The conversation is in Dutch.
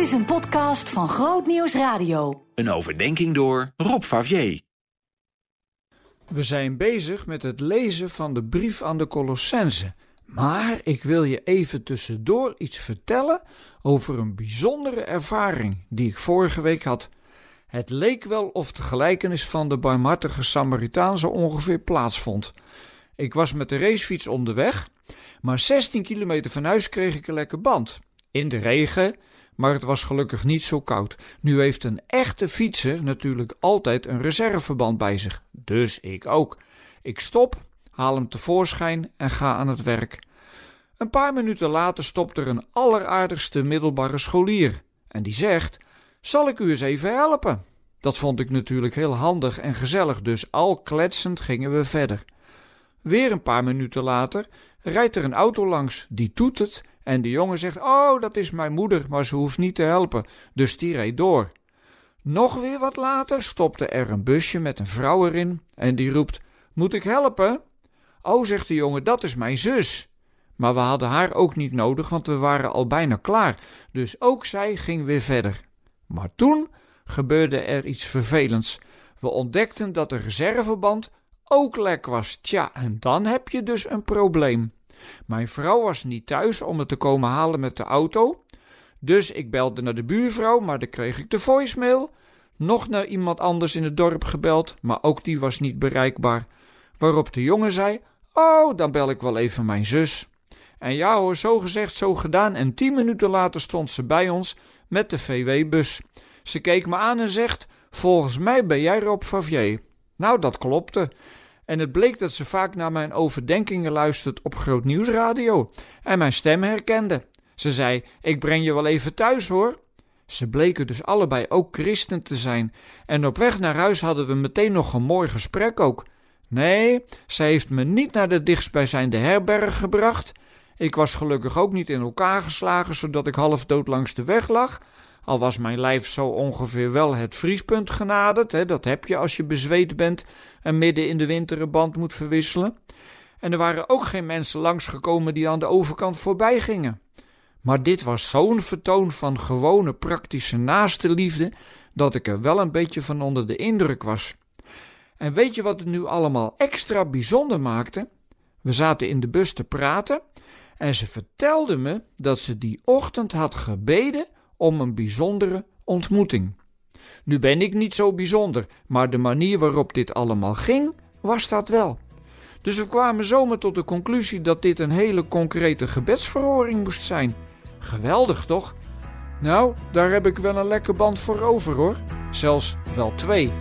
Dit is een podcast van Groot Nieuws Radio. Een overdenking door Rob Favier. We zijn bezig met het lezen van de brief aan de Colossense. Maar ik wil je even tussendoor iets vertellen over een bijzondere ervaring die ik vorige week had. Het leek wel of de gelijkenis van de barmhartige Samaritaan zo ongeveer plaatsvond. Ik was met de racefiets onderweg, maar 16 kilometer van huis kreeg ik een lekker band. In de regen, maar het was gelukkig niet zo koud. Nu heeft een echte fietser natuurlijk altijd een reserveband bij zich, dus ik ook. Ik stop, haal hem tevoorschijn en ga aan het werk. Een paar minuten later stopt er een alleraardigste middelbare scholier en die zegt: Zal ik u eens even helpen? Dat vond ik natuurlijk heel handig en gezellig, dus al kletsend gingen we verder. Weer een paar minuten later rijdt er een auto langs, die toetert en de jongen zegt: Oh, dat is mijn moeder, maar ze hoeft niet te helpen, dus die reed door. Nog weer wat later stopte er een busje met een vrouw erin en die roept: Moet ik helpen? Oh, zegt de jongen, dat is mijn zus. Maar we hadden haar ook niet nodig, want we waren al bijna klaar, dus ook zij ging weer verder. Maar toen gebeurde er iets vervelends. We ontdekten dat de reserveband ook lek was. Tja, en dan heb je dus een probleem. Mijn vrouw was niet thuis om het te komen halen met de auto. Dus ik belde naar de buurvrouw, maar dan kreeg ik de voicemail. Nog naar iemand anders in het dorp gebeld, maar ook die was niet bereikbaar. Waarop de jongen zei: Oh, dan bel ik wel even mijn zus. En ja hoor, zo gezegd, zo gedaan. En tien minuten later stond ze bij ons met de VW-bus. Ze keek me aan en zegt: Volgens mij ben jij Rob Favier. Nou, dat klopte. En het bleek dat ze vaak naar mijn overdenkingen luistert op Groot Nieuwsradio en mijn stem herkende. Ze zei: Ik breng je wel even thuis hoor. Ze bleken dus allebei ook christen te zijn. En op weg naar huis hadden we meteen nog een mooi gesprek ook. Nee, zij heeft me niet naar de dichtstbijzijnde herberg gebracht. Ik was gelukkig ook niet in elkaar geslagen, zodat ik half dood langs de weg lag. Al was mijn lijf zo ongeveer wel het vriespunt genaderd, hè, dat heb je als je bezweet bent en midden in de winter een band moet verwisselen. En er waren ook geen mensen langsgekomen die aan de overkant voorbij gingen. Maar dit was zo'n vertoon van gewone praktische naaste liefde dat ik er wel een beetje van onder de indruk was. En weet je wat het nu allemaal extra bijzonder maakte? We zaten in de bus te praten en ze vertelde me dat ze die ochtend had gebeden om een bijzondere ontmoeting. Nu ben ik niet zo bijzonder, maar de manier waarop dit allemaal ging, was dat wel. Dus we kwamen zomaar tot de conclusie dat dit een hele concrete gebedsverhoring moest zijn. Geweldig toch? Nou, daar heb ik wel een lekker band voor over hoor. Zelfs wel twee.